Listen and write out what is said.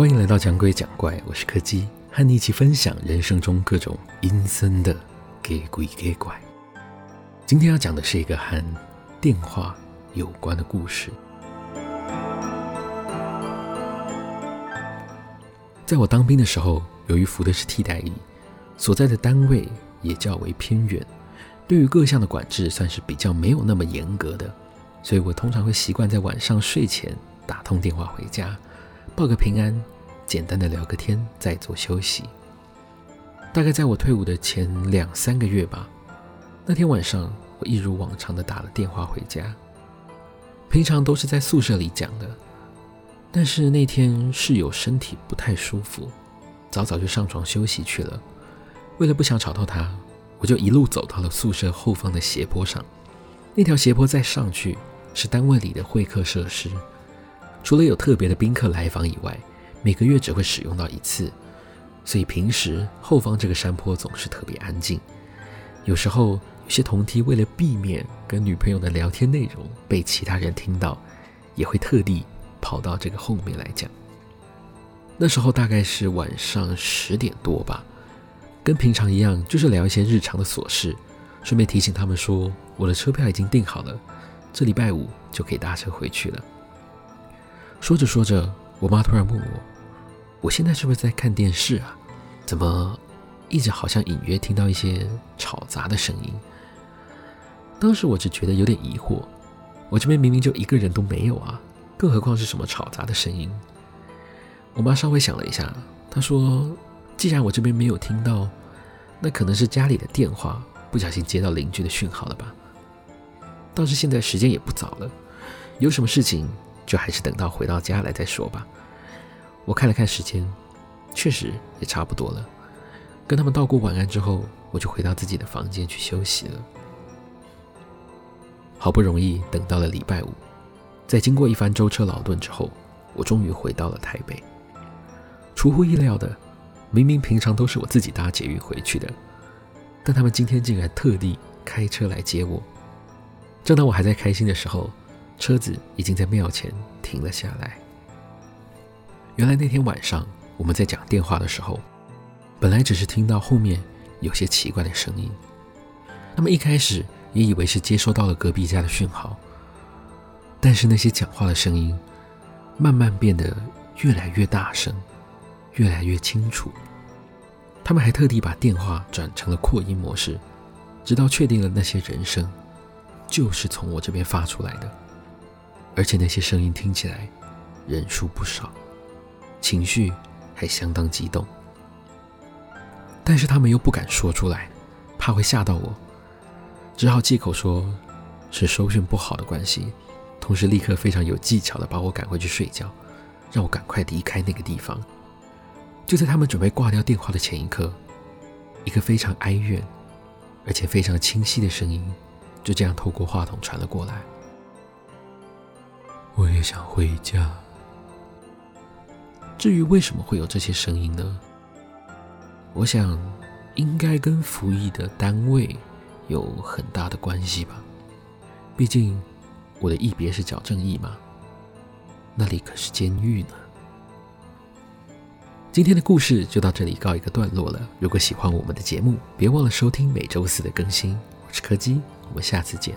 欢迎来到讲鬼讲怪，我是柯基，和你一起分享人生中各种阴森的给鬼给怪。今天要讲的是一个和电话有关的故事。在我当兵的时候，由于服的是替代役，所在的单位也较为偏远，对于各项的管制算是比较没有那么严格的，所以我通常会习惯在晚上睡前打通电话回家。报个平安，简单的聊个天，再做休息。大概在我退伍的前两三个月吧，那天晚上我一如往常的打了电话回家。平常都是在宿舍里讲的，但是那天室友身体不太舒服，早早就上床休息去了。为了不想吵到他，我就一路走到了宿舍后方的斜坡上。那条斜坡再上去是单位里的会客设施。除了有特别的宾客来访以外，每个月只会使用到一次，所以平时后方这个山坡总是特别安静。有时候有些同梯为了避免跟女朋友的聊天内容被其他人听到，也会特地跑到这个后面来讲。那时候大概是晚上十点多吧，跟平常一样，就是聊一些日常的琐事，顺便提醒他们说我的车票已经订好了，这礼拜五就可以搭车回去了。说着说着，我妈突然问我：“我现在是不是在看电视啊？怎么一直好像隐约听到一些吵杂的声音？”当时我只觉得有点疑惑，我这边明明就一个人都没有啊，更何况是什么吵杂的声音？我妈稍微想了一下，她说：“既然我这边没有听到，那可能是家里的电话不小心接到邻居的讯号了吧？倒是现在时间也不早了，有什么事情？”就还是等到回到家来再说吧。我看了看时间，确实也差不多了。跟他们道过晚安之后，我就回到自己的房间去休息了。好不容易等到了礼拜五，在经过一番舟车劳顿之后，我终于回到了台北。出乎意料的，明明平常都是我自己搭捷运回去的，但他们今天竟然特地开车来接我。正当我还在开心的时候，车子已经在庙前停了下来。原来那天晚上我们在讲电话的时候，本来只是听到后面有些奇怪的声音，他们一开始也以为是接收到了隔壁家的讯号，但是那些讲话的声音慢慢变得越来越大声，越来越清楚。他们还特地把电话转成了扩音模式，直到确定了那些人声就是从我这边发出来的。而且那些声音听起来人数不少，情绪还相当激动，但是他们又不敢说出来，怕会吓到我，只好借口说是收讯不好的关系，同时立刻非常有技巧的把我赶回去睡觉，让我赶快离开那个地方。就在他们准备挂掉电话的前一刻，一个非常哀怨而且非常清晰的声音就这样透过话筒传了过来。我也想回家。至于为什么会有这些声音呢？我想应该跟服役的单位有很大的关系吧。毕竟我的役别是矫正役嘛，那里可是监狱呢。今天的故事就到这里告一个段落了。如果喜欢我们的节目，别忘了收听每周四的更新。我是柯基，我们下次见。